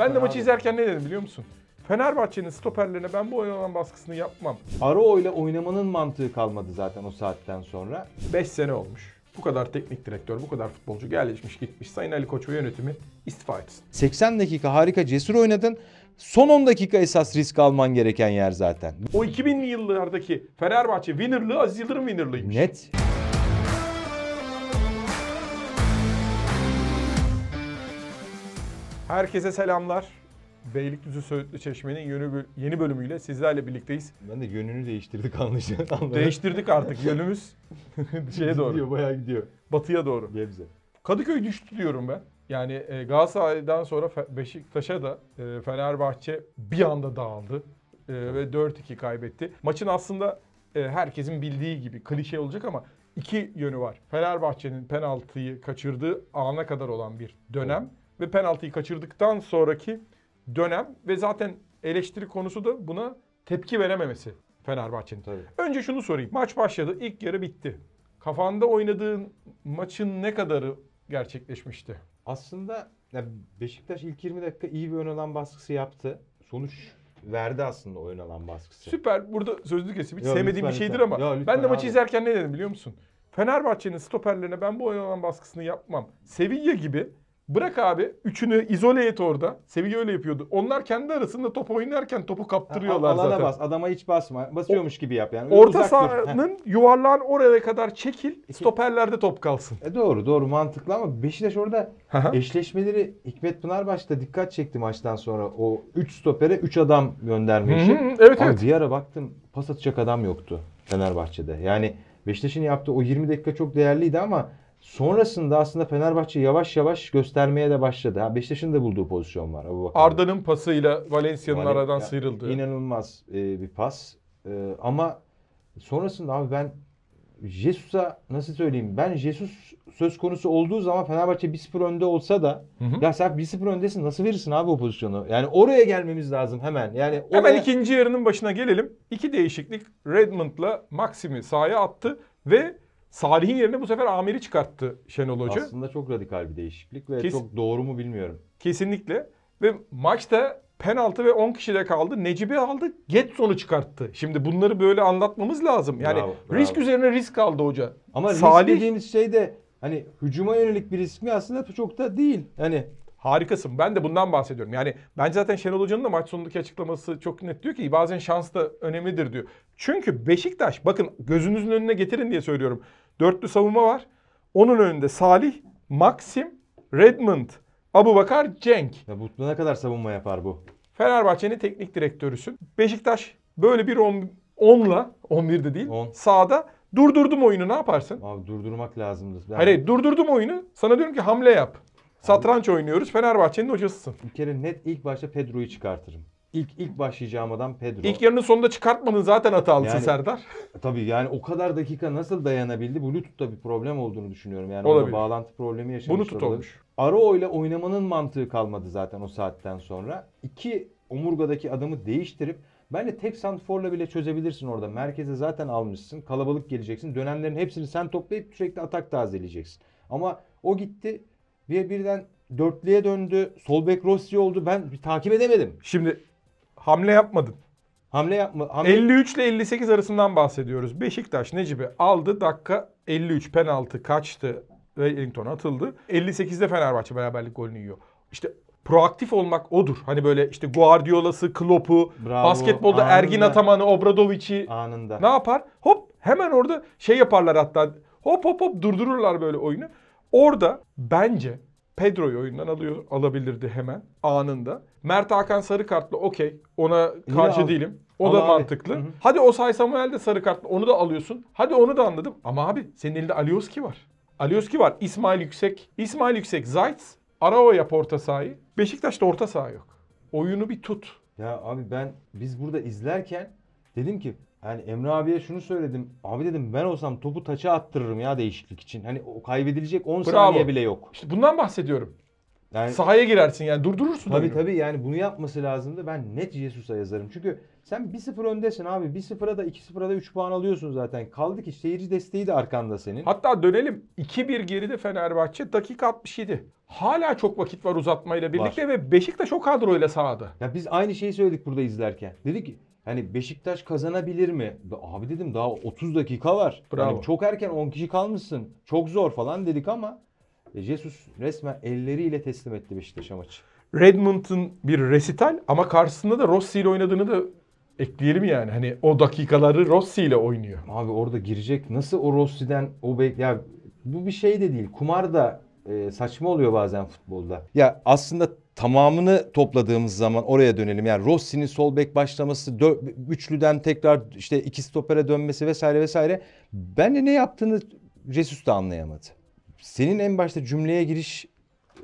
Ben de maçı izlerken ne dedim biliyor musun? Fenerbahçe'nin stoperlerine ben bu oynanan baskısını yapmam. Arao ile oynamanın mantığı kalmadı zaten o saatten sonra. 5 sene olmuş. Bu kadar teknik direktör, bu kadar futbolcu gelişmiş gitmiş. Sayın Ali Koç ve yönetimi istifa etsin. 80 dakika harika cesur oynadın. Son 10 dakika esas risk alman gereken yer zaten. O 2000'li yıllardaki Fenerbahçe winnerlığı Aziz Yıldırım winnerlığıymış. Net. Herkese selamlar. Beylikdüzü Söğütlü Çeşme'nin yeni, böl- yeni bölümüyle sizlerle birlikteyiz. Ben de yönünü değiştirdik anlaşılan. Değiştirdik artık yönümüz şeye doğru, Gidiyor bayağı gidiyor. batıya doğru. Gebze. Kadıköy düştü diyorum ben. Yani e, Galatasaray'dan sonra Beşiktaş'a da e, Fenerbahçe bir anda dağıldı E, ve 4-2 kaybetti. Maçın aslında e, herkesin bildiği gibi klişe olacak ama iki yönü var. Fenerbahçe'nin penaltıyı kaçırdığı ana kadar olan bir dönem ve penaltıyı kaçırdıktan sonraki dönem ve zaten eleştiri konusu da buna tepki verememesi Fenerbahçe'nin. Tabii. Önce şunu sorayım. Maç başladı. ilk yarı bitti. Kafanda oynadığın maçın ne kadarı gerçekleşmişti? Aslında ya Beşiktaş ilk 20 dakika iyi bir ön alan baskısı yaptı. Sonuç verdi aslında o ön alan baskısı. Süper. Burada sözlü kesim hiç Yo, sevmediğim lütfen, bir şeydir lütfen. ama Yo, lütfen ben de maçı abi. izlerken ne dedim biliyor musun? Fenerbahçe'nin stoperlerine ben bu oynanan baskısını yapmam. Sevilla gibi bırak abi üçünü izole et orada. Sevilla öyle yapıyordu. Onlar kendi arasında top oynarken topu kaptırıyorlar Alana zaten. bas, adama hiç basma. Basıyormuş gibi yap yani. Öyle Orta uzak dur. Sahanın yuvarlağın oraya kadar çekil. Stoperlerde top kalsın. E doğru doğru mantıklı ama Beşiktaş orada eşleşmeleri Hikmet Pınarbaş da dikkat çekti maçtan sonra. O 3 stopere 3 adam gönderme işi. evet, ama evet. bir ara baktım pas atacak adam yoktu Fenerbahçe'de. Yani Beşiktaş'ın yaptığı o 20 dakika çok değerliydi ama sonrasında aslında Fenerbahçe yavaş yavaş göstermeye de başladı. Ha Beşiktaş'ın da bulduğu pozisyon var. Arda'nın pasıyla Valencia'nın Vale- aradan ya, sıyrıldığı. İnanılmaz e, bir pas. E, ama sonrasında abi ben Jesus'a nasıl söyleyeyim? Ben Jesus söz konusu olduğu zaman Fenerbahçe 1-0 önde olsa da Hı hı. ya sen 1-0 öndesin nasıl verirsin abi o pozisyonu? Yani oraya gelmemiz lazım hemen. Yani oraya... Hemen ikinci yarının başına gelelim. İki değişiklik Redmond'la Maxim'i sahaya attı ve Salih'in yerine bu sefer Amir'i çıkarttı Şenol Hoca. Aslında çok radikal bir değişiklik ve Kes- çok doğru mu bilmiyorum. Kesinlikle. Ve maçta penaltı ve 10 kişide kaldı. Necip'i aldı. Getson'u çıkarttı. Şimdi bunları böyle anlatmamız lazım. Yani Bravo, bravo. risk üzerine risk aldı hoca. Ama Salih- risk dediğimiz şey de hani hücuma yönelik bir risk mi aslında çok da değil. Hani Harikasın. Ben de bundan bahsediyorum. Yani bence zaten Şenol Hoca'nın da maç sonundaki açıklaması çok net diyor ki bazen şans da önemlidir diyor. Çünkü Beşiktaş bakın gözünüzün önüne getirin diye söylüyorum. Dörtlü savunma var. Onun önünde Salih, Maxim, Redmond, Abubakar, Cenk. ya bu ne kadar savunma yapar bu? Fenerbahçe'nin teknik direktörüsün. Beşiktaş böyle bir 10'la 11 de değil. On. Sağda durdurdum oyunu ne yaparsın? Abi durdurmak lazımdı. Hayır, hayır durdurdum oyunu. Sana diyorum ki hamle yap. Satranç oynuyoruz. Fenerbahçe'nin hocasısın. Bir kere net ilk başta Pedro'yu çıkartırım. İlk ilk başlayacağım adam Pedro. İlk yarının sonunda çıkartmadın zaten hatalısın Yani- Serdar. Tabii yani o kadar dakika nasıl dayanabildi? Bluetooth'ta bir problem olduğunu düşünüyorum. Yani Olabilir. bağlantı problemi yaşamış Bunu tut olabilir. olmuş. Arao ile oynamanın mantığı kalmadı zaten o saatten sonra. İki omurgadaki adamı değiştirip bence tek santrforla bile çözebilirsin orada. Merkeze zaten almışsın. Kalabalık geleceksin. Dönemlerin hepsini sen toplayıp sürekli atak tazeleyeceksin. Ama o gitti ve birden dörtlüye döndü. Sol bek Rossi oldu. Ben bir takip edemedim. Şimdi hamle yapmadın. Hamle yapma. Hamle... 53 ile 58 arasından bahsediyoruz. Beşiktaş Necip'i aldı. Dakika 53 penaltı kaçtı ve Wellington atıldı. 58'de Fenerbahçe beraberlik golünü yiyor. İşte proaktif olmak odur. Hani böyle işte Guardiola'sı, Klopp'u, Bravo, basketbolda anında. Ergin Ataman'ı, Obradovic'i Anında. ne yapar? Hop hemen orada şey yaparlar hatta. Hop hop hop durdururlar böyle oyunu. Orada bence Pedro'yu oyundan alıyor alabilirdi hemen anında. Mert Hakan sarı kartlı okey. Ona karşı al. değilim. O da abi. mantıklı. Hı hı. Hadi Osay Samuel de sarı kartlı onu da alıyorsun. Hadi onu da anladım. Ama abi senin elinde Alioski var. Alioski var. İsmail Yüksek. İsmail Yüksek. Zayt. Arao yap orta sahayı. Beşiktaş'ta orta saha yok. Oyunu bir tut. Ya abi ben biz burada izlerken dedim ki yani Emre abiye şunu söyledim. Abi dedim ben olsam topu taça attırırım ya değişiklik için. Hani o kaybedilecek 10 Bravo. saniye bile yok. İşte bundan bahsediyorum. Yani Sahaya girersin yani durdurursun tabii oyunu. tabii yani bunu yapması lazımdı. Ben net Jesus'a yazarım. Çünkü sen 1-0 öndesin abi. 1-0'a da 2-0'a da 3 puan alıyorsun zaten. Kaldı ki seyirci desteği de arkanda senin. Hatta dönelim. 2-1 geride Fenerbahçe dakika 67. Hala çok vakit var uzatmayla birlikte ve Beşiktaş o kadroyla sahada. Ya biz aynı şeyi söyledik burada izlerken. Dedik ki hani Beşiktaş kazanabilir mi? Abi dedim daha 30 dakika var. Bravo. Hani çok erken 10 kişi kalmışsın. Çok zor falan dedik ama e, Jesus resmen elleriyle teslim etti Beşiktaş'a maçı. Redmond'un bir resital ama karşısında da Rossi ile oynadığını da ekleyelim yani. Hani o dakikaları Rossi ile oynuyor. Abi orada girecek. Nasıl o Rossi'den o bek ya bu bir şey de değil. Kumar da e, saçma oluyor bazen futbolda. Ya aslında tamamını topladığımız zaman oraya dönelim. Yani Rossi'nin sol bek başlaması, dö- üçlüden tekrar işte iki stopere dönmesi vesaire vesaire. Bence ne yaptığını Jesus da anlayamadı. Senin en başta cümleye giriş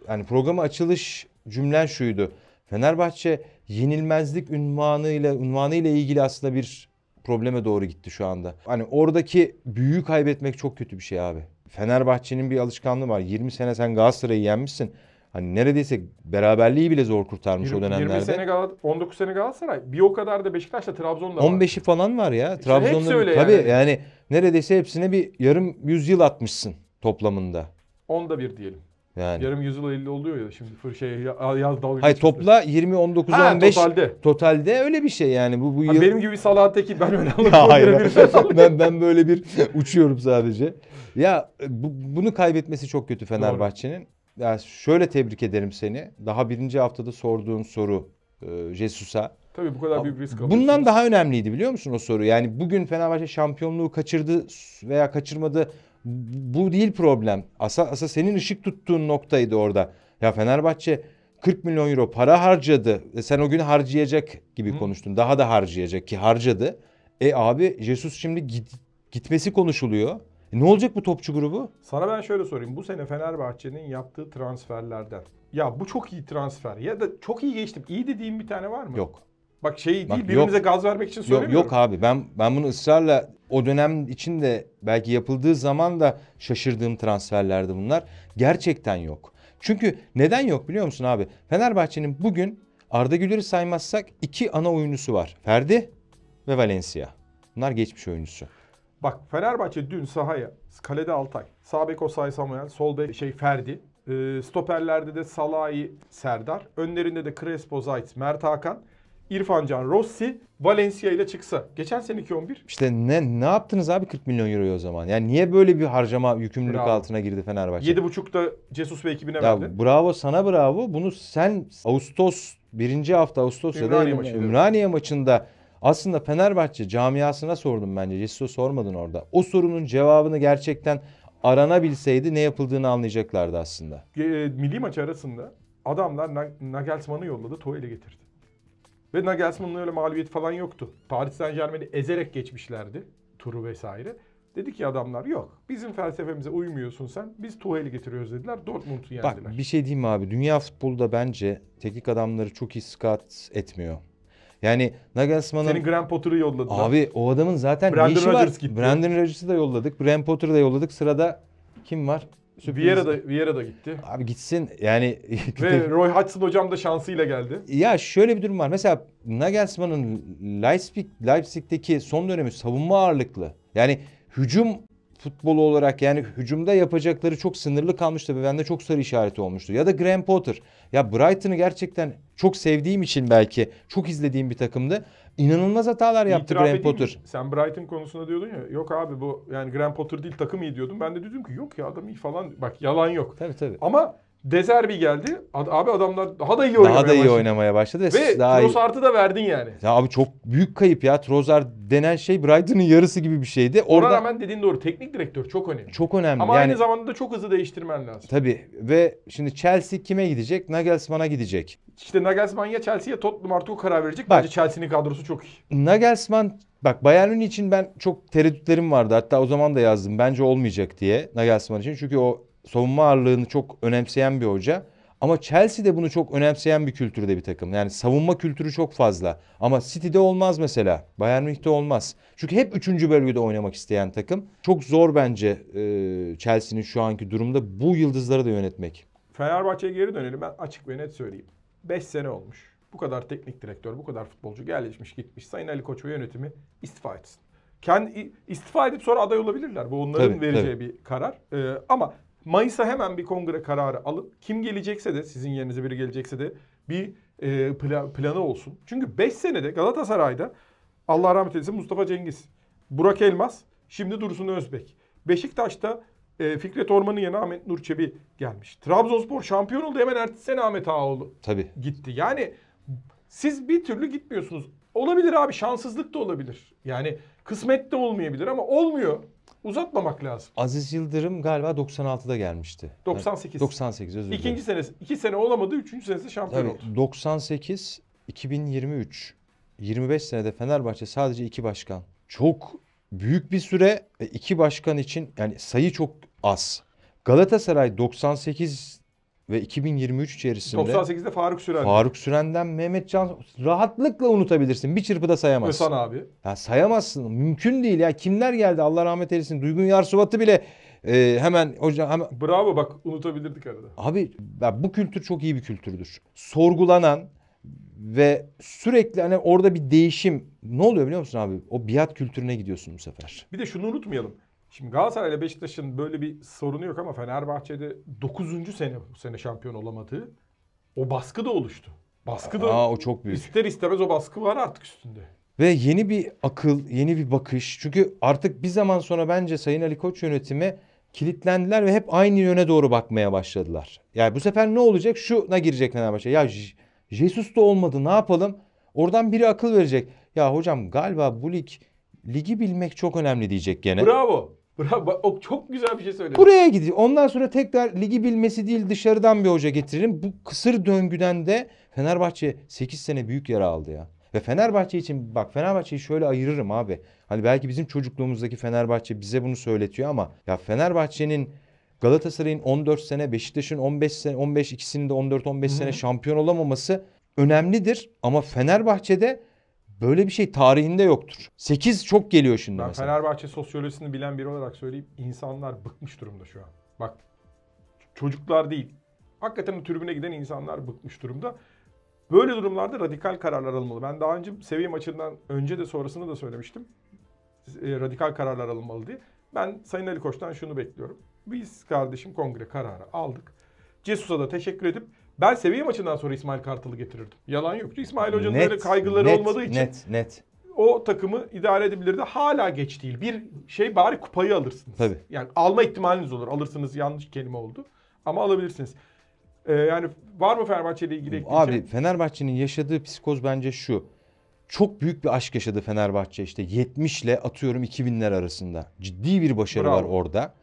yani programa açılış cümlen şuydu. Fenerbahçe yenilmezlik unvanıyla unvanıyla ilgili aslında bir probleme doğru gitti şu anda. Hani oradaki büyüğü kaybetmek çok kötü bir şey abi. Fenerbahçe'nin bir alışkanlığı var. 20 sene sen Galatasaray'ı yenmişsin. Hani neredeyse beraberliği bile zor kurtarmış o 20, dönemlerde. 20 sene Gal 19 sene Galatasaray. Bir o kadar da Beşiktaş'la Trabzon'da var. 15'i falan var ya. hepsi Trabzon'da öyle tabii yani. yani. neredeyse hepsine bir yarım yüzyıl atmışsın toplamında. Onda bir diyelim. Yani. Yarım yüzyıl 50 oluyor ya şimdi fır şey ya- yaz dalga Hayır topla 20 19 Ha, 15 totalde. totalde öyle bir şey yani bu bu Ha, yıl benim gibi Salah Tekin ben öyle Ya hayır, anlatıyorum. ben ben böyle bir uçuyorum sadece. Ya bu, bunu kaybetmesi çok kötü Fenerbahçe'nin. Ya şöyle tebrik ederim seni. Daha birinci haftada sorduğun soru e, Jesus'a. Tabii bu kadar büyük risk alıyorsunuz. Bundan daha önemliydi biliyor musun o soru? Yani bugün Fenerbahçe şampiyonluğu kaçırdı veya kaçırmadı. Bu değil problem. Asa, asa senin ışık tuttuğun noktaydı orada. Ya Fenerbahçe 40 milyon euro para harcadı. E sen o gün harcayacak gibi Hı. konuştun. Daha da harcayacak ki harcadı. E abi Jesus şimdi git, gitmesi konuşuluyor. E ne olacak bu topçu grubu? Sana ben şöyle sorayım. Bu sene Fenerbahçe'nin yaptığı transferlerden. Ya bu çok iyi transfer ya da çok iyi geçtim. İyi dediğin bir tane var mı? Yok. Bak şey değil Bak, birbirimize yok. gaz vermek için Yok, söylemiyorum. yok abi ben ben bunu ısrarla o dönem içinde belki yapıldığı zaman da şaşırdığım transferlerdi bunlar. Gerçekten yok. Çünkü neden yok biliyor musun abi? Fenerbahçe'nin bugün Arda Güler'i saymazsak iki ana oyuncusu var. Ferdi ve Valencia. Bunlar geçmiş oyuncusu. Bak Fenerbahçe dün sahaya kalede Altay, sağ bek Osay Samuel, sol bek şey Ferdi, e, stoperlerde de Salahi Serdar, önlerinde de Crespo Zayt, Mert Hakan, İrfan Can Rossi, Valencia ile çıksa. Geçen seneki 11 İşte ne ne yaptınız abi 40 milyon euroyu o zaman? Yani niye böyle bir harcama yükümlülük Bravo. altına girdi Fenerbahçe? 7.5'da Jesus ve ekibine Ya verdi. bravo sana bravo. Bunu sen Ağustos birinci hafta Ağustos ya da. Ümraniye maçında aslında Fenerbahçe camiasına sordum bence. Jesus'a sormadın orada. O sorunun cevabını gerçekten aranabilseydi ne yapıldığını anlayacaklardı aslında. E, milli maç arasında adamlar Na- Nagelsmann'ı yolladı, Tuhel'i getirdi. Ve Nagelsmann'ın öyle mağlubiyeti falan yoktu. Paris Saint Germain'i ezerek geçmişlerdi. Turu vesaire. Dedi ki adamlar yok. Bizim felsefemize uymuyorsun sen. Biz Tuhel'i getiriyoruz dediler. Dortmund'u yendiler. Bak bir şey diyeyim mi abi? Dünya futbolu da bence teknik adamları çok iyi scout etmiyor. Yani Nagelsmann'ın Senin Graham Potter'ı yolladılar. Abi o adamın zaten Brandon ne işi var? Rodgers gitti. Brandon Rodgers'ı da yolladık. Graham Potter'ı da yolladık. Sırada kim var? Sürpriz. Vieira da, Vieira da gitti. Abi gitsin yani. Ve Roy Hodgson hocam da şansıyla geldi. ya şöyle bir durum var. Mesela Nagelsmann'ın Leipzig, Leipzig'teki son dönemi savunma ağırlıklı. Yani hücum futbolu olarak yani hücumda yapacakları çok sınırlı kalmıştı ve bende çok sarı işareti olmuştu. Ya da Graham Potter. Ya Brighton'ı gerçekten çok sevdiğim için belki çok izlediğim bir takımdı. İnanılmaz hatalar yaptı İtiraf Graham edeyim mi? Potter. Sen Brighton konusunda diyordun ya. Yok abi bu yani Graham Potter değil takım iyi diyordum. Ben de dedim ki yok ya adam iyi falan. Bak yalan yok. Tabii tabii. Ama Dezerbi geldi. Abi adamlar daha da iyi oynamaya Daha da iyi başladı. oynamaya başladı ve, daha. Trossard'ı da verdin yani. Ya abi çok büyük kayıp ya. Trossard denen şey Brighton'ın yarısı gibi bir şeydi. Ona Orada rağmen dediğin doğru. Teknik direktör çok önemli. çok önemli. Ama yani aynı zamanda da çok hızlı değiştirmen lazım. tabii ve şimdi Chelsea kime gidecek? Nagelsmann'a gidecek. İşte Nagelsmann ya Chelsea ya Tottenham artık o karar verecek. Bak. Bence Chelsea'nin kadrosu çok iyi. Nagelsmann bak Bayern Münih için ben çok tereddütlerim vardı. Hatta o zaman da yazdım. Bence olmayacak diye Nagelsmann için. Çünkü o savunma ağırlığını çok önemseyen bir hoca. Ama Chelsea de bunu çok önemseyen bir kültürde bir takım. Yani savunma kültürü çok fazla. Ama City'de olmaz mesela. Bayern Münih'te olmaz. Çünkü hep üçüncü bölgede oynamak isteyen takım. Çok zor bence e, Chelsea'nin şu anki durumda bu yıldızları da yönetmek. Fenerbahçe'ye geri dönelim. Ben açık ve net söyleyeyim. 5 sene olmuş. Bu kadar teknik direktör, bu kadar futbolcu gelişmiş gitmiş. Sayın Ali Koç ve yönetimi istifa etsin. Kendi istifa edip sonra aday olabilirler. Bu onların Tabii, vereceği bir karar. Ee, ama Mayıs'a hemen bir kongre kararı alın. Kim gelecekse de sizin yerinize biri gelecekse de bir e, pla- planı olsun. Çünkü 5 senede Galatasaray'da Allah rahmet eylesin Mustafa Cengiz, Burak Elmas, şimdi Dursun Özbek. Beşiktaş'ta e, Fikret Orman'ın yerine Ahmet Nur Çebi gelmiş. Trabzonspor şampiyon oldu hemen ertesi sene Ahmet Ağaoğlu Tabii. gitti. Yani siz bir türlü gitmiyorsunuz. Olabilir abi şanssızlık da olabilir. Yani kısmet de olmayabilir ama olmuyor. Uzatmamak lazım. Aziz Yıldırım galiba 96'da gelmişti. 98. 98 özür dilerim. İkinci senesi, iki sene olamadı, üçüncü senesi şampiyon Tabii oldu. 98 2023 25 senede Fenerbahçe sadece iki başkan. Çok büyük bir süre ve iki başkan için yani sayı çok az. Galatasaray 98 ve 2023 içerisinde 98'de Faruk Süren, Faruk Süren'den Mehmet Can rahatlıkla unutabilirsin. Bir çırpıda sayamazsın. Özhan abi. Ya sayamazsın. Mümkün değil ya. Kimler geldi Allah rahmet eylesin. Duygun Yarsuvat'ı bile e, hemen hocam hemen Bravo bak unutabilirdik arada. Abi ya bu kültür çok iyi bir kültürdür. Sorgulanan ve sürekli hani orada bir değişim ne oluyor biliyor musun abi? O biat kültürüne gidiyorsun bu sefer. Bir de şunu unutmayalım. Şimdi Galatasaray ile Beşiktaş'ın böyle bir sorunu yok ama Fenerbahçe'de 9. sene bu sene şampiyon olamadığı o baskı da oluştu. Baskı da Aa o çok büyük. ister istemez o baskı var artık üstünde. Ve yeni bir akıl, yeni bir bakış. Çünkü artık bir zaman sonra bence Sayın Ali Koç yönetimi kilitlendiler ve hep aynı yöne doğru bakmaya başladılar. Yani bu sefer ne olacak? Şuna girecek Fenerbahçe. Ya Jesus da olmadı ne yapalım? Oradan biri akıl verecek. Ya hocam galiba bu lig ligi bilmek çok önemli diyecek gene. Bravo. Bravo. O çok güzel bir şey söyledin. Buraya gidiyor. Ondan sonra tekrar ligi bilmesi değil dışarıdan bir hoca getirelim. Bu kısır döngüden de Fenerbahçe 8 sene büyük yara aldı ya. Ve Fenerbahçe için bak Fenerbahçe'yi şöyle ayırırım abi. Hani belki bizim çocukluğumuzdaki Fenerbahçe bize bunu söyletiyor ama ya Fenerbahçe'nin Galatasaray'ın 14 sene, Beşiktaş'ın 15 sene, 15 ikisinin de 14-15 sene şampiyon olamaması önemlidir. Ama Fenerbahçe'de böyle bir şey tarihinde yoktur. 8 çok geliyor şimdi Ben mesela. Fenerbahçe sosyolojisini bilen biri olarak söyleyeyim. İnsanlar bıkmış durumda şu an. Bak çocuklar değil. Hakikaten tribüne giden insanlar bıkmış durumda. Böyle durumlarda radikal kararlar alınmalı. Ben daha önce seviye maçından önce de sonrasında da söylemiştim. E, radikal kararlar alınmalı diye. Ben Sayın Ali Koç'tan şunu bekliyorum. Biz kardeşim kongre kararı aldık. Cesus'a da teşekkür edip ben seviye maçından sonra İsmail Kartal'ı getirirdim. Yalan yok. İsmail Hoca'nın böyle kaygıları net, olmadığı için Net, net. o takımı idare edebilirdi. Hala geç değil. Bir şey bari kupayı alırsınız. Tabii. Yani alma ihtimaliniz olur. Alırsınız yanlış kelime oldu. Ama alabilirsiniz. Ee, yani var mı Fenerbahçe ile ilgili ekleyeceğim? Abi Fenerbahçe'nin yaşadığı psikoz bence şu. Çok büyük bir aşk yaşadı Fenerbahçe işte 70 ile atıyorum 2000'ler arasında. Ciddi bir başarı Bravo. var orada.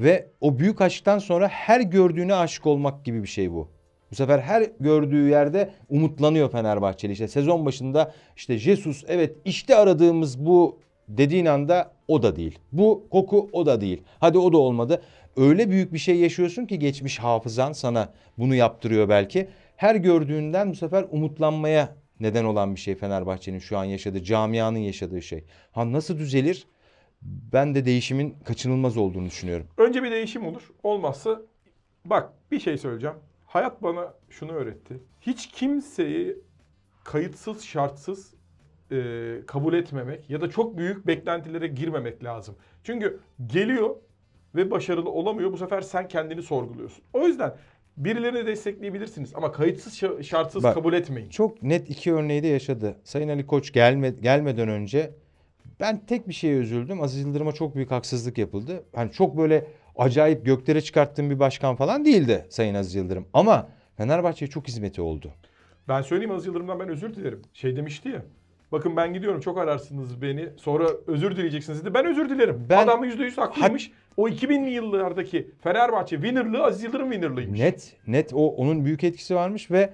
Ve o büyük aşktan sonra her gördüğüne aşık olmak gibi bir şey bu. Bu sefer her gördüğü yerde umutlanıyor Fenerbahçeli. İşte sezon başında işte Jesus evet işte aradığımız bu dediğin anda o da değil. Bu koku o da değil. Hadi o da olmadı. Öyle büyük bir şey yaşıyorsun ki geçmiş hafızan sana bunu yaptırıyor belki. Her gördüğünden bu sefer umutlanmaya neden olan bir şey Fenerbahçe'nin şu an yaşadığı, camianın yaşadığı şey. Ha nasıl düzelir? Ben de değişimin kaçınılmaz olduğunu düşünüyorum. Önce bir değişim olur. Olmazsa bak bir şey söyleyeceğim. Hayat bana şunu öğretti. Hiç kimseyi kayıtsız şartsız e, kabul etmemek ya da çok büyük beklentilere girmemek lazım. Çünkü geliyor ve başarılı olamıyor. Bu sefer sen kendini sorguluyorsun. O yüzden birilerini destekleyebilirsiniz ama kayıtsız şa- şartsız Bak- kabul etmeyin. Çok net iki örneği de yaşadı. Sayın Ali Koç gelme, gelmeden önce ben tek bir şeye üzüldüm. Aziz Yıldırım'a çok büyük haksızlık yapıldı. Hani çok böyle acayip göklere çıkarttığım bir başkan falan değildi Sayın Aziz Yıldırım. Ama Fenerbahçe'ye çok hizmeti oldu. Ben söyleyeyim Aziz Yıldırım'dan ben özür dilerim. Şey demişti ya. Bakın ben gidiyorum çok ararsınız beni. Sonra özür dileyeceksiniz dedi. Ben özür dilerim. Ben- Adam %100 haklıymış. O 2000'li yıllardaki Fenerbahçe winnerlığı Aziz Yıldırım winnerlığıymış. Net net o onun büyük etkisi varmış ve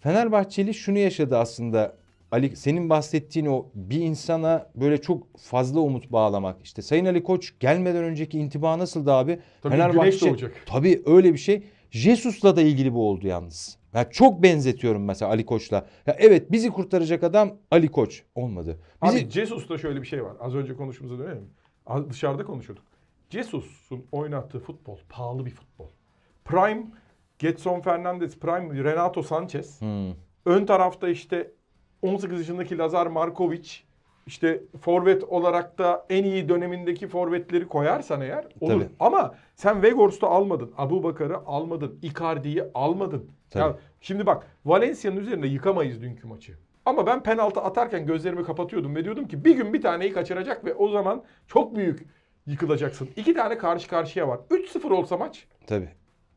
Fenerbahçeli şunu yaşadı aslında. Ali senin bahsettiğin o bir insana böyle çok fazla umut bağlamak. İşte Sayın Ali Koç gelmeden önceki intiba nasıldı abi? Tabii güneş doğacak. Tabii öyle bir şey. Jesus'la da ilgili bu oldu yalnız. Ya çok benzetiyorum mesela Ali Koç'la. Ya evet bizi kurtaracak adam Ali Koç olmadı. Bizi Abi Jesus'ta şöyle bir şey var. Az önce konuştuğumuza dönelim. Dışarıda konuşuyorduk. Jesus'un oynattığı futbol pahalı bir futbol. Prime Getson Fernandez, Prime Renato Sanchez. Hmm. Ön tarafta işte 18 yaşındaki Lazar Markovic. işte forvet olarak da en iyi dönemindeki forvetleri koyarsan eğer olur. Tabii. Ama sen Weghorst'u almadın, Abu Bakar'ı almadın, Icardi'yi almadın. Tabii. Ya şimdi bak Valencia'nın üzerinde yıkamayız dünkü maçı. Ama ben penaltı atarken gözlerimi kapatıyordum ve diyordum ki bir gün bir taneyi kaçıracak ve o zaman çok büyük yıkılacaksın. İki tane karşı karşıya var. 3-0 olsa maç. Tabii.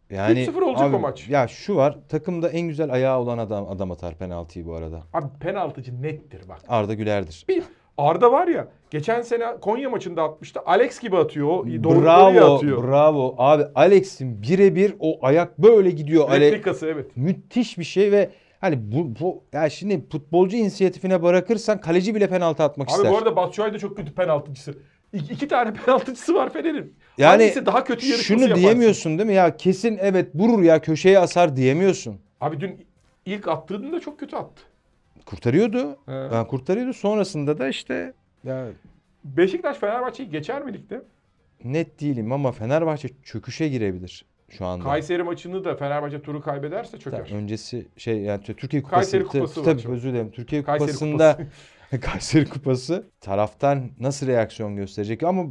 Yani 3-0 olacak abi, o maç. Ya şu var. Takımda en güzel ayağı olan adam adam atar penaltıyı bu arada. Abi penaltıcı nettir bak. Arda Güler'dir. Bir Arda var ya geçen sene Konya maçında atmıştı. Alex gibi atıyor. Doğru bravo, atıyor. bravo. Abi Alex'in birebir o ayak böyle gidiyor. Ale Replikası evet. müthiş bir şey ve hani bu, bu ya şimdi futbolcu inisiyatifine bırakırsan kaleci bile penaltı atmak Abi ister. bu arada Batshuayi da çok kötü penaltıcısı. İki, iki tane penaltıcısı var Fener'in. Yani Hangisi daha kötü yarışması şunu yaparsın? diyemiyorsun değil mi? Ya kesin evet vurur ya köşeye asar diyemiyorsun. Abi dün ilk attığında çok kötü attı. Kurtarıyordu. He. Yani kurtarıyordu. Sonrasında da işte ya Beşiktaş Fenerbahçe'yi geçer mi ligde? net değilim ama Fenerbahçe çöküşe girebilir şu anda. Kayseri maçını da Fenerbahçe turu kaybederse çöker. Tabii, öncesi şey yani Türkiye Kupası. Kayseri Kupası var tabii, özür dilerim. Türkiye Kayseri Kupası'nda Kayseri Kupası taraftar nasıl reaksiyon gösterecek ama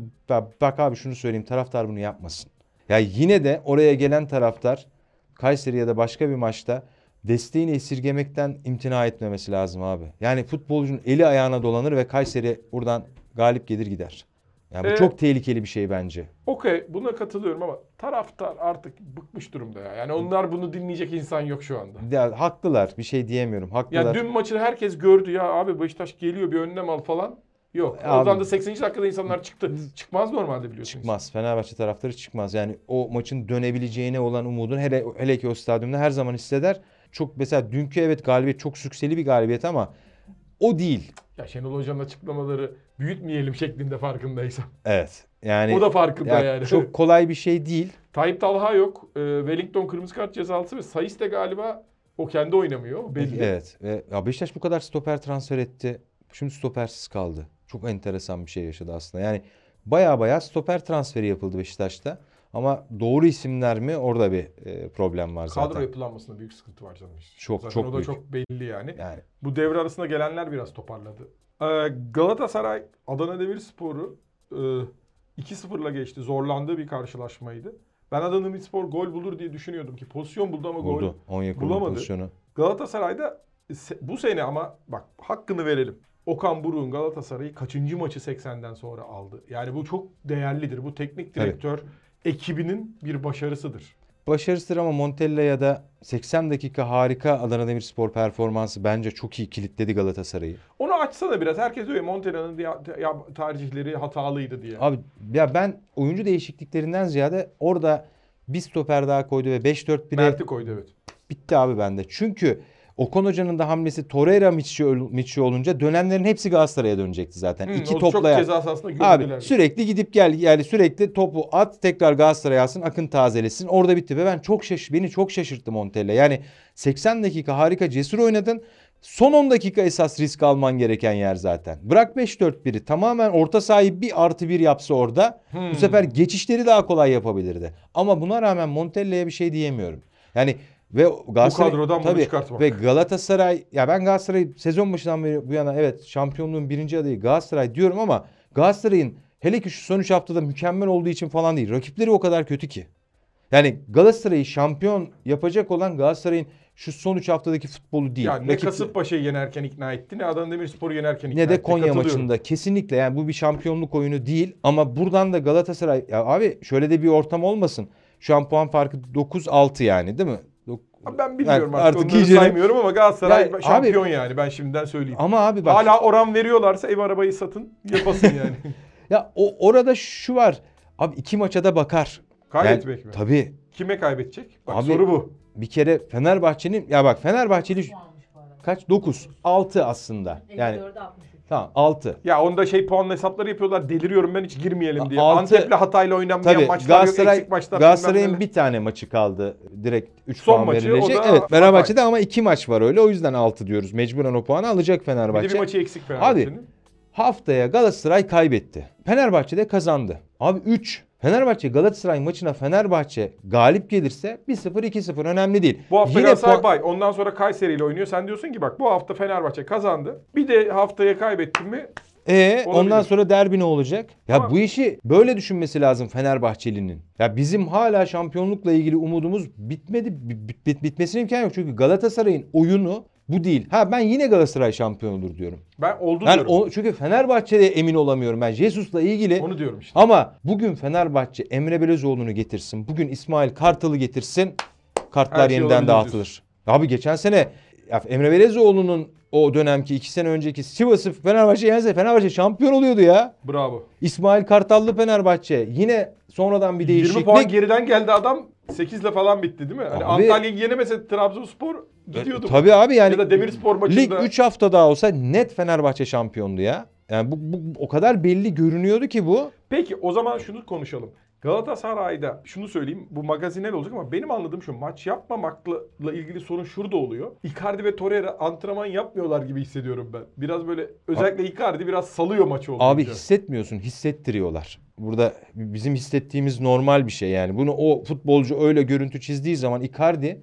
bak, abi şunu söyleyeyim taraftar bunu yapmasın. Ya yine de oraya gelen taraftar Kayseri ya da başka bir maçta desteğini esirgemekten imtina etmemesi lazım abi. Yani futbolcunun eli ayağına dolanır ve Kayseri buradan galip gelir gider. Yani bu Ee, çok tehlikeli bir şey bence. Okey buna katılıyorum ama taraftar artık bıkmış durumda ya. Yani onlar bunu dinleyecek insan yok şu anda. Ya, haklılar. Bir şey diyemiyorum. Haklılar. Ya dün maçı herkes gördü ya abi Beşiktaş geliyor bir önlem al falan. Yok. Abi- Oradan da 80. dakikada insanlar çıktı. Çıkmaz normalde biliyorsunuz. Çıkmaz. Fenerbahçe taraftarı çıkmaz. Yani o maçın dönebileceğine olan umudun hele hele ki o stadyumda her zaman hisseder. Çok mesela dünkü evet galibiyet çok sükseli bir galibiyet ama o değil. Ya Şenol Hoca'nın açıklamaları büyütmeyelim şeklinde farkındaysan. Evet. Yani o da farkında ya yani. çok kolay bir şey değil. Tayyip Talha yok. Ee, Wellington kırmızı kart cezalısı ve Sayıs de galiba o kendi oynamıyor. Belli. Evet. Ve ya Beşiktaş bu kadar stoper transfer etti. Şimdi stopersiz kaldı. Çok enteresan bir şey yaşadı aslında. Yani baya baya stoper transferi yapıldı Beşiktaş'ta. Ama doğru isimler mi orada bir e, problem var zaten. Kadro yapılanmasında büyük sıkıntı var canım. işte. Çok, Zaten çok o da büyük. çok belli yani. Yani Bu devre arasında gelenler biraz toparladı. Ee, Galatasaray Adana Demirspor'u e, 2-0'la geçti. Zorlandığı bir karşılaşmaydı. Ben Adana Demirspor gol bulur diye düşünüyordum ki pozisyon buldu ama gol buldu. Onyekuru'nun bulamadı. pozisyonu. Galatasaray'da bu sene ama bak hakkını verelim. Okan Buruk'un Galatasaray'ı kaçıncı maçı 80'den sonra aldı. Yani bu çok değerlidir. Bu teknik direktör ekibinin bir başarısıdır. Başarısıdır ama Montella ya da 80 dakika harika Adana Demirspor performansı bence çok iyi kilitledi Galatasaray'ı. Onu açsana biraz. Herkes diyor Montella'nın tercihleri hatalıydı diye. Abi ya ben oyuncu değişikliklerinden ziyade orada bir stoper daha koydu ve 5-4-1'e Mert'i koydu evet. bitti abi bende. Çünkü Okan Hoca'nın da hamlesi Torreira Miçi, olunca dönenlerin hepsi Galatasaray'a dönecekti zaten. Hı, İki o çok ceza sahasında Abi sürekli gidip gel yani sürekli topu at tekrar Galatasaray'a alsın akın tazelesin orada bitti ve ben çok şaş beni çok şaşırttı Montella. Yani 80 dakika harika cesur oynadın. Son 10 dakika esas risk alman gereken yer zaten. Bırak 5-4-1'i tamamen orta sahayı bir artı bir yapsa orada Hmm. bu sefer geçişleri daha kolay yapabilirdi. Ama buna rağmen Montella'ya bir şey diyemiyorum. Yani ve Galatasaray kadrodan bunu çıkartmak. ve Galatasaray ya ben Galatasaray sezon başından beri bu yana evet şampiyonluğun birinci adayı Galatasaray diyorum ama Galatasaray'ın hele ki şu son 3 haftada mükemmel olduğu için falan değil. Rakipleri o kadar kötü ki. Yani Galatasaray'ı şampiyon yapacak olan Galatasaray'ın şu son 3 haftadaki futbolu değil. Yani ne Rakip- Kasımpaşa'yı yenerken ikna etti ne Adana Demirspor'u yenerken ikna ne de etti. Konya maçında kesinlikle yani bu bir şampiyonluk oyunu değil ama buradan da Galatasaray ya abi şöyle de bir ortam olmasın. Şu an puan farkı 9-6 yani değil mi? Abi Ben bilmiyorum Yani artık, artık onları iyicene- saymıyorum ama Galatasaray Ya abi- şampiyon yani ben şimdiden söyleyeyim. Ama abi bak Hala oran veriyorlarsa ev arabayı satın yapasın yani. ya o orada şu var. Abi iki maça da bakar. Kaybetmek Yani- mi? Tabii. Kime kaybedecek? Bak Abi- soru bu. Bir kere Fenerbahçe'nin ya bak Fenerbahçeli kaç? 9. 6 aslında. Yani 54'e 63. tamam 6. Ya onda şey puan hesapları yapıyorlar. Deliriyorum ben hiç girmeyelim diye. Altı- Antep'le Hatay'la oynanmayan Tabii maçlar Galatasaray yok. Eksik maçlar. bilmem Galatasaray'ın neler. bir tane maçı kaldı. Direkt 3 Son puan maçı, verilecek. o da Evet. Fenerbahçe'de ama 2 maç var öyle. O yüzden 6 diyoruz. Mecburen o puanı alacak Bir Fenerbahçe. de bir maçı eksik Fenerbahçe'nin. Haftaya Galatasaray kaybetti. Fenerbahçe de kazandı. Abi 3. Fenerbahçe Galatasaray maçına Fenerbahçe galip gelirse 1-0 2-0 önemli değil. Bu hafta Yine Galatasaray bay. Ondan sonra Kayseri ile oynuyor. Sen diyorsun ki bak bu hafta Fenerbahçe kazandı. Bir de haftaya kaybettin mi? E ondan Olabilir. sonra derbi ne olacak? Ya Ama- bu işi böyle düşünmesi lazım Fenerbahçeli'nin. Ya bizim hala şampiyonlukla ilgili umudumuz bitmedi. Bit, bit- bitmesine imkan yok. Çünkü Galatasaray'ın oyunu bu değil. Ha ben yine Galatasaray şampiyon olur diyorum. Ben oldu Ben diyorum. o, çünkü Fenerbahçe'de emin olamıyorum ben. Jesus'la ilgili Onu diyorum işte. Ama bugün Fenerbahçe Emre Belözoğlu'nu getirsin. Bugün İsmail Kartal'ı getirsin. Kartlar Her şey yeniden dağıtılır. Abi geçen sene Emre Belözoğlu'nun o dönemki iki sene önceki Sivas'ı Fenerbahçe yense Fenerbahçe şampiyon oluyordu ya. Bravo. İsmail Kartallı Fenerbahçe. Yine sonradan bir 20 değişiklik. puan geriden geldi adam 8 ile falan bitti değil mi? Hani Abi- Antalya'yı yenemese Trabzonspor gidiyordu. Tabii abi yani Ya da Demirspor maçında. lig 3 hafta daha olsa net Fenerbahçe şampiyondu ya. Yani bu, bu o kadar belli görünüyordu ki bu. Peki o zaman şunu konuşalım. Galatasaray'da şunu söyleyeyim bu magazinel olacak ama benim anladığım şu maç yapmamakla ilgili sorun şurada oluyor. Icardi ve Torreira antrenman yapmıyorlar gibi hissediyorum ben. Biraz böyle özellikle Icardi biraz salıyor maçı olunca. Abi hissetmiyorsun, hissettiriyorlar. Burada bizim hissettiğimiz normal bir şey yani. Bunu o futbolcu öyle görüntü çizdiği zaman Icardi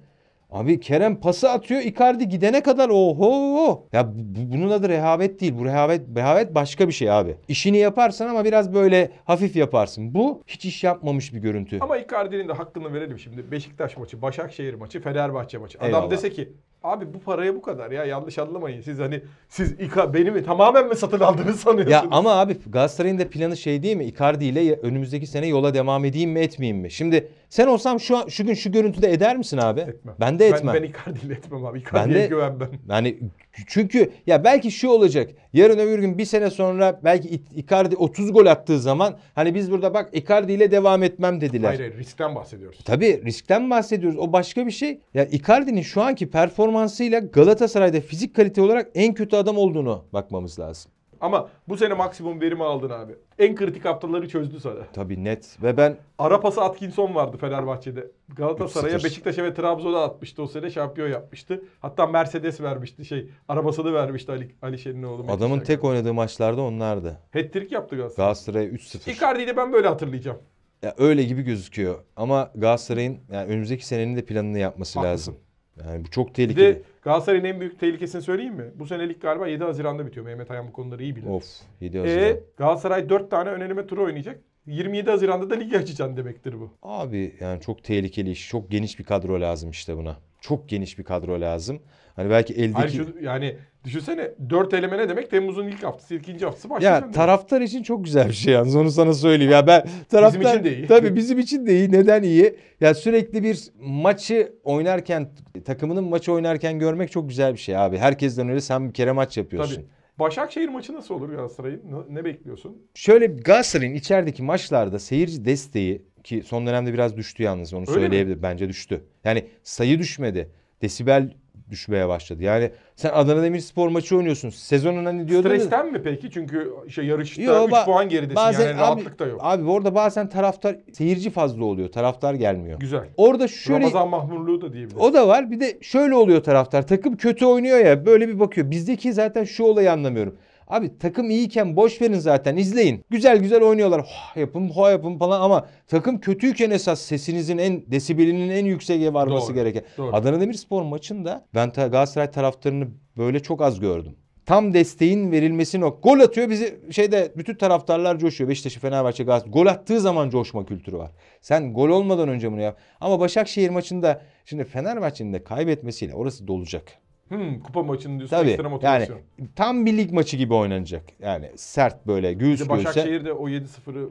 Abi Kerem pası atıyor Icardi gidene kadar oho. Ya bu- bunun adı rehavet değil. Bu rehavet rehavet başka bir şey abi. İşini yaparsan ama biraz böyle hafif yaparsın. Bu hiç iş yapmamış bir görüntü. Ama Icardi'nin de hakkını verelim şimdi. Beşiktaş maçı, Başakşehir maçı, Fenerbahçe maçı. Adam Eyvallah. dese ki abi bu paraya bu kadar ya yanlış anlamayın. Siz hani siz Ica beni mi tamamen mi satın aldınız sanıyorsunuz? Ya ama abi Galatasaray'ın da planı şey değil mi? Icardi ile önümüzdeki sene yola devam edeyim mi etmeyeyim mi? Şimdi sen olsam şu an, şu gün şu görüntüde eder misin abi? Etmem. Ben de etmem. Ben, ben Icardi'yle etmem abi. Icardi'ye Ben de- güvenmem. Yani çünkü ya belki şu olacak. Yarın öbür gün bir sene sonra belki Icardi 30 gol attığı zaman hani biz burada bak Icardi ile devam etmem dediler. Hayır hayır riskten bahsediyoruz. Tabii riskten bahsediyoruz. O başka bir şey. Ya Icardi'nin şu anki performansıyla Galatasaray'da fizik kalite olarak en kötü adam olduğunu bakmamız lazım. Ama bu sene maksimum verimi aldın abi. En kritik haftaları çözdü sana. Tabii net. Ve ben Ara pası Atkinson vardı Fenerbahçe'de. Galatasaray'a, 3-0. Beşiktaş'a ve Trabzon'a atmıştı o sene şampiyon yapmıştı. Hatta Mercedes vermişti şey. Arabasını vermişti Ali, Ali Şen'in Metin adamın tek oynadığı maçlarda onlardı. Hat-trick yaptı Galatasaray. Galatasaray'a 3-0. Icardi'yi de ben böyle hatırlayacağım. Ya öyle gibi gözüküyor. Ama Galatasaray'ın yani önümüzdeki senenin de planını yapması Haklısın. lazım. Yani bu çok Bir tehlikeli. de Galatasaray'ın en büyük tehlikesini söyleyeyim mi? Bu senelik galiba 7 Haziran'da bitiyor. Mehmet Ayan bu konuları iyi bilir. Of 7 Haziran. E Galatasaray 4 tane öneleme turu oynayacak. 27 Haziran'da da ligi açacaksın demektir bu. Abi yani çok tehlikeli iş. Çok geniş bir kadro lazım işte buna. Çok geniş bir kadro lazım. Hani belki eldeki... Hayır şu, yani düşünsene 4 eleme ne demek? Temmuz'un ilk haftası, ikinci haftası başlayacak. Ya taraftar için çok güzel bir şey yalnız onu sana söyleyeyim. Ya ben taraftar için de iyi. Tabii bizim için de iyi. Neden iyi? Ya sürekli bir maçı oynarken takımının maçı oynarken görmek çok güzel bir şey abi. Herkesten öyle sen bir kere maç yapıyorsun. Tabii. Başakşehir maçı nasıl olur Galatasaray'ın? Ne bekliyorsun? Şöyle Galatasaray'ın içerideki maçlarda seyirci desteği ki son dönemde biraz düştü yalnız onu Öyle söyleyebilirim. Bence düştü. Yani sayı düşmedi. Desibel düşmeye başladı. Yani sen Adana Demirspor maçı oynuyorsun. Sezonun hani diyordun Stresten mi peki? Çünkü şey yarışta Yo, 3 ba- puan geridesin bazen yani rahatlık da yok. Abi orada bazen taraftar seyirci fazla oluyor. Taraftar gelmiyor. Güzel. Orada şöyle Ramazan mahmurluğu da diyebiliriz. o da var. Bir de şöyle oluyor taraftar. Takım kötü oynuyor ya böyle bir bakıyor. Bizdeki zaten şu olayı anlamıyorum. Abi takım iyiyken boş verin zaten izleyin. Güzel güzel oynuyorlar. Ho yapın ho yapın falan ama takım kötüyken esas sesinizin en desibelinin en yükseğe varması Doğru, gereken. doğru. Adana Demirspor maçında ben ta- Galatasaray taraftarını böyle çok az gördüm. Tam desteğin verilmesi nok. Gol atıyor bizi şeyde bütün taraftarlar coşuyor. Beşiktaş, Fenerbahçe, Galatasaray. Gol attığı zaman coşma kültürü var. Sen gol olmadan önce bunu yap. Ama Başakşehir maçında şimdi Fenerbahçe'nin de kaybetmesiyle orası dolacak. Hmm, kupa maçının diyorsun Tabii ekstra yani motivasyon. tam bir lig maçı gibi oynanacak. Yani sert böyle göğüs göğüse. Başakşehir de o 7-0'ı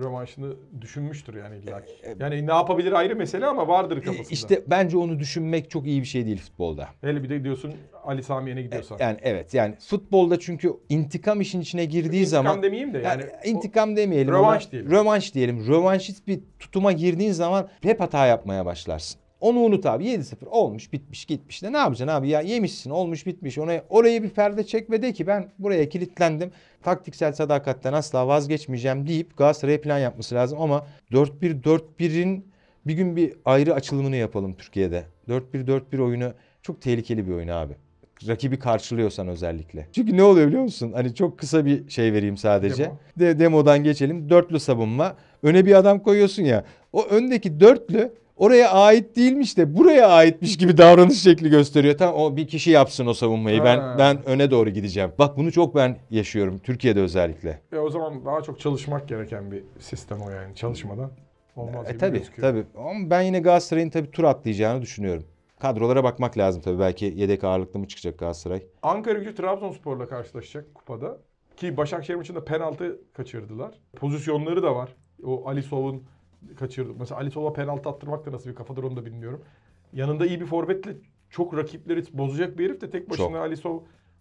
rövanşını düşünmüştür yani illa ki. E, Yani ne yapabilir ayrı mesele ama vardır kafasında. İşte bence onu düşünmek çok iyi bir şey değil futbolda. Hele bir de diyorsun Ali Sami Yen'e gidiyorsan. Yani evet yani futbolda çünkü intikam işin içine girdiği İntikam zaman demeyeyim de yani. Yani intikam demeyelim. Rövanş ona. diyelim. Rövanş diyelim. Rövanşist bir tutuma girdiğin zaman hep hata yapmaya başlarsın. Onu unut abi. 7-0 olmuş bitmiş gitmiş de ne yapacaksın abi ya yemişsin olmuş bitmiş. Ona, oraya bir perde çek ve de ki ben buraya kilitlendim. Taktiksel sadakatten asla vazgeçmeyeceğim deyip Galatasaray'a plan yapması lazım ama 4-1-4-1'in bir gün bir ayrı açılımını yapalım Türkiye'de. 4-1-4-1 oyunu çok tehlikeli bir oyun abi. Rakibi karşılıyorsan özellikle. Çünkü ne oluyor biliyor musun? Hani çok kısa bir şey vereyim sadece. Demo. De, demodan geçelim. Dörtlü savunma. öne bir adam koyuyorsun ya. O öndeki dörtlü oraya ait değilmiş de buraya aitmiş gibi davranış şekli gösteriyor. Tamam o bir kişi yapsın o savunmayı. Ha. Ben ben öne doğru gideceğim. Bak bunu çok ben yaşıyorum Türkiye'de özellikle. E o zaman daha çok çalışmak gereken bir sistem o yani. Çalışmadan olmaz E gibi tabii gözüküyor. tabii. Ama ben yine Galatasaray'ın tabii tur atlayacağını düşünüyorum. Kadrolara bakmak lazım tabii. Belki yedek ağırlıklı mı çıkacak Galatasaray? Ankara gücü Trabzonspor'la karşılaşacak kupada. Ki Başakşehir maçında penaltı kaçırdılar. Pozisyonları da var. O Alisov'un kaçırdı. Mesela Alisov'a penaltı attırmak da nasıl bir kafadır onu da bilmiyorum. Yanında iyi bir forvetle çok rakipleri bozacak bir herif de tek başına Çok. Alisov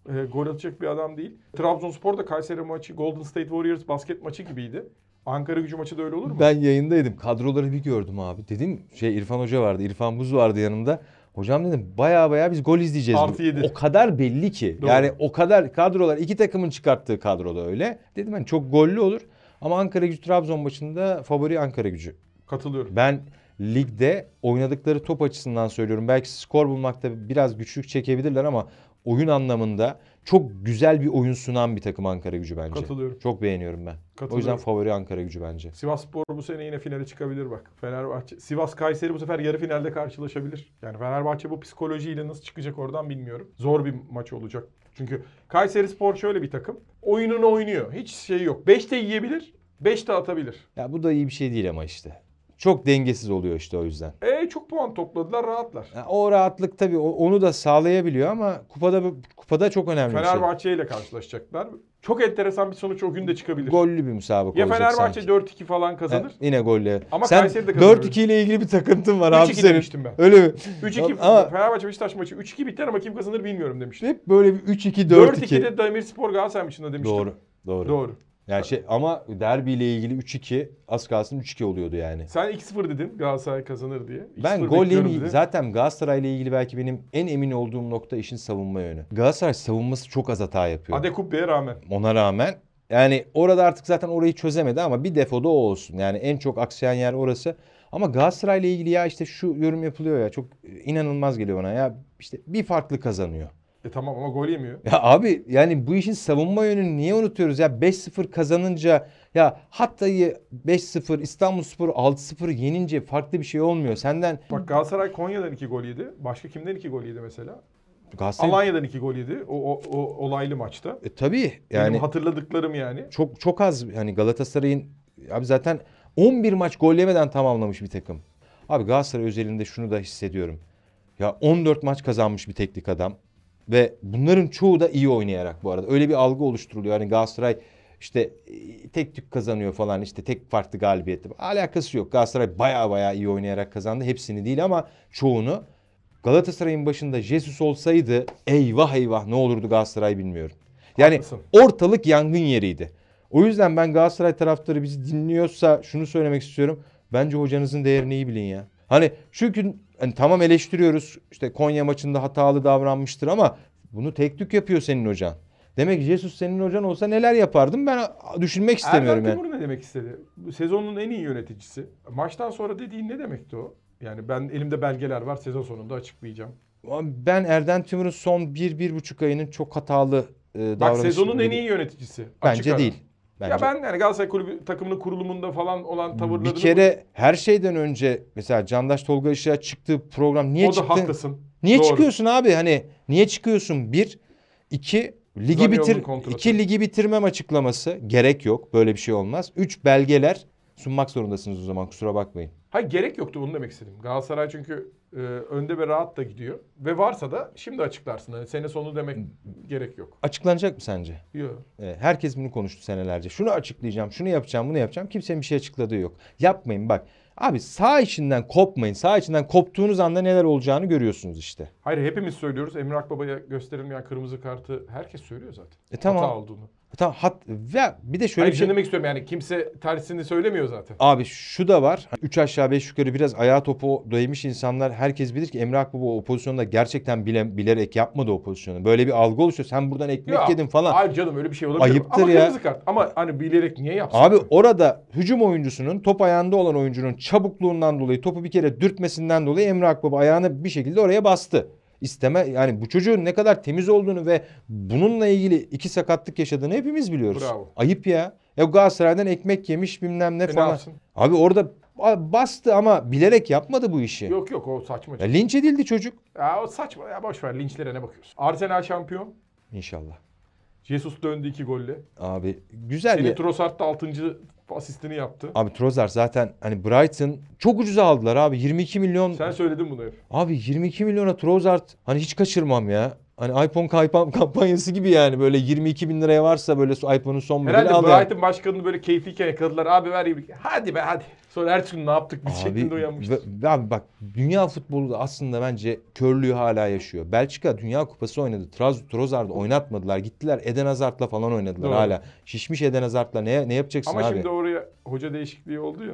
e, gol atacak bir adam değil. Trabzonspor da Kayseri maçı Golden State Warriors basket maçı gibiydi. Ankara gücü maçı da öyle olur mu? Ben yayındaydım. Kadroları bir gördüm abi. Dedim şey İrfan Hoca vardı. İrfan Buz vardı yanımda. Hocam dedim baya baya biz gol izleyeceğiz. Artı yedi. O kadar belli ki. Doğru. Yani o kadar kadrolar iki takımın çıkarttığı kadroda öyle. Dedim ben çok gollü olur. Ama Ankara Gücü Trabzon maçında favori Ankara Gücü. Katılıyorum. Ben ligde oynadıkları top açısından söylüyorum. Belki skor bulmakta biraz güçlük çekebilirler ama oyun anlamında çok güzel bir oyun sunan bir takım Ankara Gücü bence. Katılıyorum. Çok beğeniyorum ben. O yüzden Katılıyorum. favori Ankara Gücü bence. Sivas Spor bu sene yine finale çıkabilir bak. Fenerbahçe, Sivas Kayseri bu sefer yarı finalde karşılaşabilir. Yani Fenerbahçe bu psikolojiyle nasıl çıkacak oradan bilmiyorum. Zor bir maç olacak. Çünkü Kayseri Spor şöyle bir takım. Oyununu oynuyor. Hiç şey yok. 5 de yiyebilir, 5 de atabilir. Ya bu da iyi bir şey değil ama işte. Çok dengesiz oluyor işte o yüzden. E çok puan topladılar, rahatlar. Ya o rahatlık tabii o- onu da sağlayabiliyor ama kupada kupada çok önemli bir şey. Fenerbahçe ile karşılaşacaklar. Çok enteresan bir sonuç o gün de çıkabilir. Gollü bir müsabaka ya olacak Fenerbahçe sanki. 4-2 falan kazanır. Ha, yine golle. Ama Sen Kayseri de kazanır. 4-2 ile ilgili bir takıntın var abi 3-2 senin. demiştim ben. Öyle mi? 3-2 Ama Fenerbahçe Beşiktaş maçı 3-2 biter ama kim kazanır bilmiyorum demiştim. hep böyle bir 3-2 4-2. 4-2'de Demirspor Galatasaray maçında demiştim. Doğru. Doğru. Doğru. Yani şey ama derbiyle ilgili 3-2 az kalsın 3-2 oluyordu yani. Sen 2-0 dedin Galatasaray kazanır diye. 2-0 Ben gol dedin. zaten Galatasaray'la ilgili belki benim en emin olduğum nokta işin savunma yönü. Galatasaray savunması çok az hata yapıyor. Adekubbe'ye rağmen. Ona rağmen yani orada artık zaten orayı çözemedi ama bir defoda o olsun. Yani en çok aksayan yer orası. Ama Galatasaray'la ilgili ya işte şu yorum yapılıyor ya çok inanılmaz geliyor bana ya işte bir farklı kazanıyor. E tamam ama gol yemiyor. Ya abi yani bu işin savunma yönünü niye unutuyoruz ya 5-0 kazanınca ya Hatay'ı 5-0 İstanbulspor'u 6-0 yenince farklı bir şey olmuyor. Senden Bak Galatasaray Konya'dan 2 gol yedi. Başka kimden 2 gol yedi mesela? Galatasaray Alanya'dan 2 gol yedi. O, o, o olaylı maçta. e, tabii Benim yani hatırladıklarım yani. çok çok az hani Galatasaray'ın abi zaten 11 maç gol yemeden tamamlamış bir takım. Abi Galatasaray özelinde şunu da hissediyorum. Ya 14 maç kazanmış bir teknik adam ve bunların çoğu da iyi oynayarak bu arada. Öyle bir algı oluşturuluyor. Hani Galatasaray işte e, tek tük kazanıyor falan işte tek farklı galibiyeti. Alakası yok. Galatasaray baya baya iyi oynayarak kazandı. Hepsini değil ama çoğunu. Galatasaray'ın başında Jesus olsaydı eyvah eyvah ne olurdu Galatasaray bilmiyorum. Yani Haklısın. ortalık yangın yeriydi. O yüzden ben Galatasaray taraftarı bizi dinliyorsa şunu söylemek istiyorum. Bence hocanızın değerini iyi bilin ya. Hani çünkü hani tamam eleştiriyoruz. İşte Konya maçında hatalı davranmıştır ama bunu tek tük yapıyor senin hocan. Demek ki Jesus senin hocan olsa neler yapardım ben düşünmek istemiyorum Erden yani. Timur ne demek istedi? Sezonun en iyi yöneticisi. Maçtan sonra dediğin ne demekti o? Yani ben elimde belgeler var sezon sonunda açıklayacağım. Ben Erden Timur'un son bir, bir buçuk ayının çok hatalı e, Bak davranışı. sezonun en iyi yöneticisi. Bence ara. değil. Bence. Ya ben yani Galatasaray kulübü takımının kurulumunda falan olan tavırlarını... bir kere her şeyden önce mesela Candaş Tolga Işık'a çıktığı program niye o da çıktı? haklısın. Niye Doğru. çıkıyorsun abi? Hani niye çıkıyorsun? Bir, iki ligi Zaniolo'nun bitir, kontratı. iki ligi bitirmem açıklaması gerek yok. Böyle bir şey olmaz. Üç belgeler sunmak zorundasınız o zaman kusura bakmayın. Hayır gerek yoktu onu demek istedim. Galatasaray çünkü e, önde ve rahat da gidiyor. Ve varsa da şimdi açıklarsın. Hani sene sonu demek gerek yok. Açıklanacak mı sence? Yok. Ee, herkes bunu konuştu senelerce. Şunu açıklayacağım, şunu yapacağım, bunu yapacağım. Kimsenin bir şey açıkladığı yok. Yapmayın bak. Abi sağ içinden kopmayın. Sağ içinden koptuğunuz anda neler olacağını görüyorsunuz işte. Hayır hepimiz söylüyoruz. Emre Akbaba'ya gösterilmeyen kırmızı kartı herkes söylüyor zaten. E tamam. Hata olduğunu. Tamam hat ve bir de şöyle Hayır bir şey. demek istiyorum yani kimse tersini söylemiyor zaten. Abi şu da var. Üç aşağı beş yukarı biraz ayağa topu değmiş insanlar herkes bilir ki Emre Akbaba o pozisyonda gerçekten bile, bilerek yapmadı o pozisyonu. Böyle bir algı oluşuyor. Sen buradan ekmek Ya, yedin falan. Hayır canım öyle bir şey olabilir. Ayıptır Ama ya. kırmızı kart. Ama hani bilerek niye yapsın? Abi orada hücum oyuncusunun top ayağında olan oyuncunun çabukluğundan dolayı topu bir kere dürtmesinden dolayı Emre Akbaba ayağını bir şekilde oraya bastı. İsteme yani bu çocuğun ne kadar temiz olduğunu ve bununla ilgili iki sakatlık yaşadığını hepimiz biliyoruz. Bravo. Ayıp ya. Ya Galatasaray'dan ekmek yemiş bilmem ne E ne falan. yapsın? Abi orada bastı ama bilerek yapmadı bu işi. Yok yok o saçma. Ya linç edildi çocuk. Ya o saçma ya boş ver linçlere ne bakıyorsun? Arsenal şampiyon. İnşallah. Jesus döndü iki golle. Abi güzel Senin ya. Trossard da 6. asistini yaptı. Abi Trossard zaten hani Brighton çok ucuza aldılar abi. 22 milyon. Sen söyledin bunu hep. Abi 22 milyona Trossard hani hiç kaçırmam ya. Hani iPhone kampanyası gibi yani böyle 22 bin liraya varsa böyle iPhone'un son modeli Herhalde al yani. Başkanını böyle keyifliyken yakaladılar. Abi ver gibi. Hadi be hadi. Sonra Ertuğrul ne yaptık biz şeklinde uyanmıştır. ve- ve abi bak dünya futbolu da aslında bence körlüğü hala yaşıyor. Belçika Dünya Kupası oynadı. Traz, Trossard'ı oynatmadılar. Gittiler Eden Hazard'la falan oynadılar Doğru. hala. Şişmiş Eden Hazard'la ne ne yapacaksın Ama abi? şimdi oraya hoca değişikliği oldu ya.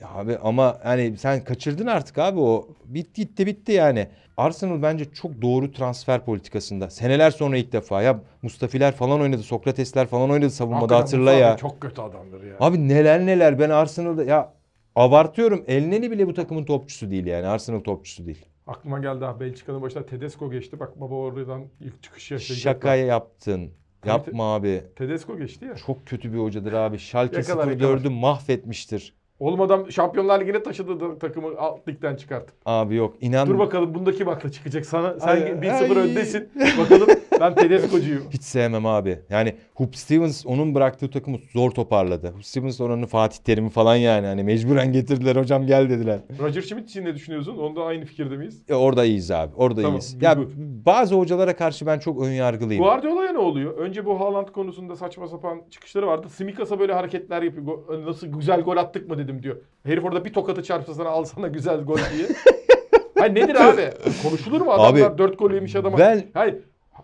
Ya abi ama hani sen kaçırdın artık abi o. Bitti gitti bitti yani. Arsenal bence çok doğru transfer politikasında. Seneler sonra ilk defa ya Mustafiler falan oynadı. Sokratesler falan oynadı savunmada Hakikaten hatırla ya. Çok kötü adamdır ya. Abi neler neler ben Arsenal'da ya abartıyorum. Elneni bile bu takımın topçusu değil yani. Arsenal topçusu değil. Aklıma geldi ha Belçika'nın başına Tedesco geçti. Bak baba oradan ilk çıkış yaşayacak. Şaka yaptın. Yapma abi. Tedesco geçti ya. Çok kötü bir hocadır abi. Schalke Yakalar, 04'ü mahvetmiştir. Oğlum adam Şampiyonlar Ligi'ne taşıdı takımı alt ligden çıkarttı. Abi yok inan. Dur bakalım bundaki bakla çıkacak sana. Sen Ay, 1-0 ay. öndesin. Bakalım ben Tedesco'cuyum. Hiç sevmem abi. Yani Hoop Stevens onun bıraktığı takımı zor toparladı. Hoop Stevens oranın Fatih Terim'i falan yani. Hani mecburen getirdiler hocam gel dediler. Roger Schmidt için ne düşünüyorsun? Onda aynı fikirde miyiz? E, orada iyiyiz abi. Orada Tamam, iyiyiz. Ya good. bazı hocalara karşı ben çok ön yargılıyım. Guardiola'ya ne oluyor? Önce bu Haaland konusunda saçma sapan çıkışları vardı. Simikas'a böyle hareketler yapıyor. Nasıl güzel gol attık mı dedim diyor. Herif orada bir tokatı çarpsa sana alsana güzel gol diye. Hayır nedir abi? Konuşulur mu adamlar? Abi, Dört gol yemiş adama. ben- Hayır.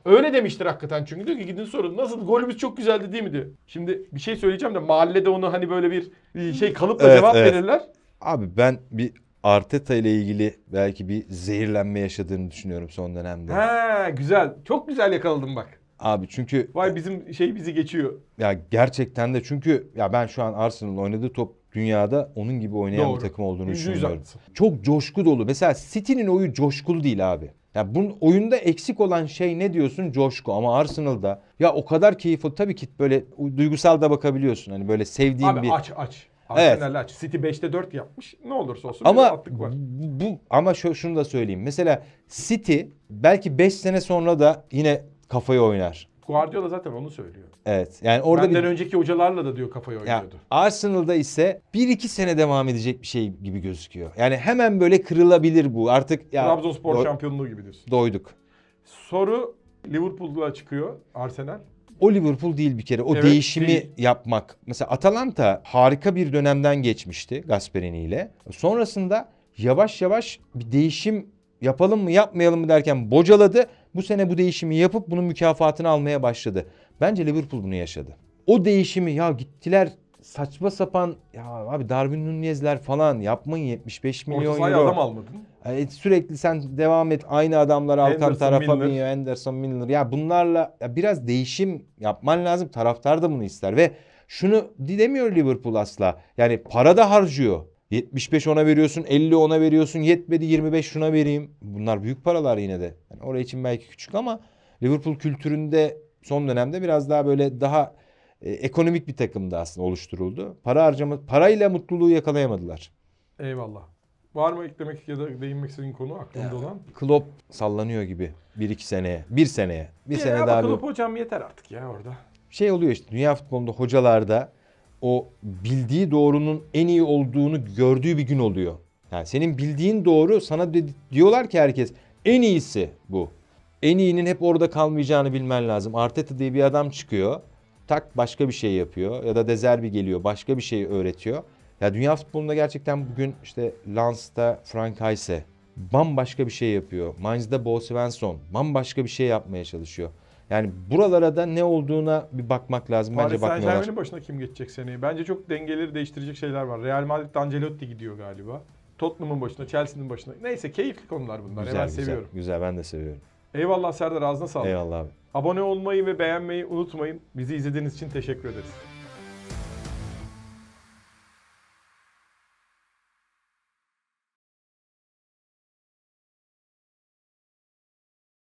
Öyle demiştir hakikaten çünkü diyor ki gidin sorun nasıl golümüz çok güzeldi değil mi diyor. Şimdi bir şey söyleyeceğim de mahallede onu hani böyle bir şey kalıpla Evet, cevap evet. verirler. Abi ben bir Arteta ile ilgili belki bir zehirlenme yaşadığını düşünüyorum son dönemde. He güzel. Çok güzel yakaladım bak. Abi çünkü Vay bizim şey bizi geçiyor. ya gerçekten de çünkü ya ben şu an Arsenal'ın oynadığı top dünyada onun gibi oynayan Doğru. bir takım olduğunu Yüzde yüz düşünüyorum. haklısın. Çok coşku dolu. Mesela City'nin oyu coşkulu değil abi. Ya bunun oyunda eksik olan şey ne diyorsun? Coşku. Ama Arsenal'da ya o kadar keyifli. Tabii ki böyle duygusal da bakabiliyorsun. Hani böyle sevdiğin Abi bir aç aç. Evet. Arsenal aç. City 5'te 4 yapmış. Ne olursa olsun bir Ama rahatlık var. bu- ama şu, şunu da söyleyeyim. Mesela City belki 5 sene sonra da yine kafayı oynar. Guardiola zaten onu söylüyor. Evet. Yani orada Benden bir önceki hocalarla da diyor kafayı ya oynuyordu. Arsenal'da ise 1-2 sene devam edecek bir şey gibi gözüküyor. Yani hemen böyle kırılabilir bu. Artık ya Trabzonspor şampiyonluğu gibi diyorsun. doyduk. Soru Liverpool'da çıkıyor Arsenal. O Liverpool değil bir kere. O Evet, değişimi değil. yapmak. Mesela Atalanta harika bir dönemden geçmişti Gasperini ile. Sonrasında yavaş yavaş bir değişim yapalım mı yapmayalım mı derken bocaladı. Bu sene bu değişimi yapıp bunun mükafatını almaya başladı. Bence Liverpool bunu yaşadı. O değişimi ya gittiler saçma sapan ya abi Darwin Nunez'ler falan yapmayın 75 milyon Orta euro. adam almadın. Yani sürekli sen devam et aynı adamlar Henderson, Fabinho, Milner. Henderson, Milner. Ya bunlarla ya biraz değişim yapman lazım. Taraftar da bunu ister ve şunu demiyor Liverpool asla. Yani para da harcıyor. 75 ona veriyorsun, 50 ona veriyorsun, yetmedi 25 şuna vereyim. Bunlar büyük paralar yine de. Yani oraya için belki küçük ama Liverpool kültüründe son dönemde biraz daha böyle daha e, ekonomik bir takımda aslında oluşturuldu. Para harcama parayla mutluluğu yakalayamadılar. Eyvallah. Var mı eklemek ya da değinmek istediğin konu aklında olan? Klopp sallanıyor gibi. Bir iki seneye. Bir seneye. Bir Ya sene ama daha bir Klopp hocam yeter artık ya orada. şey oluyor işte. Dünya futbolunda hocalarda o bildiği doğrunun en iyi olduğunu gördüğü bir gün oluyor. Yani senin bildiğin doğru sana de- diyorlar ki herkes en iyisi bu. En iyinin hep orada kalmayacağını bilmen lazım. Arteta diye bir adam çıkıyor. Tak başka bir şey yapıyor. Ya da Dezerbi geliyor başka bir şey öğretiyor. Ya dünya futbolunda gerçekten bugün işte Lens'ta Frank Heise bambaşka bir şey yapıyor. Mainz'da Bo Svensson bambaşka bir şey yapmaya çalışıyor. Yani buralara da ne olduğuna bir bakmak lazım. Bence Paris Saint bakmıyorlar. Germain'in başına kim geçecek seneye? Bence çok dengeleri değiştirecek şeyler var. Real Madrid'de Ancelotti gidiyor galiba. Tottenham'ın başına, Chelsea'nin başına. Neyse keyifli konular bunlar. Güzel, ben güzel, seviyorum. güzel ben de seviyorum. Eyvallah Serdar ağzına sağlık. Eyvallah abi. Abone olmayı ve beğenmeyi unutmayın. Bizi izlediğiniz için teşekkür ederiz.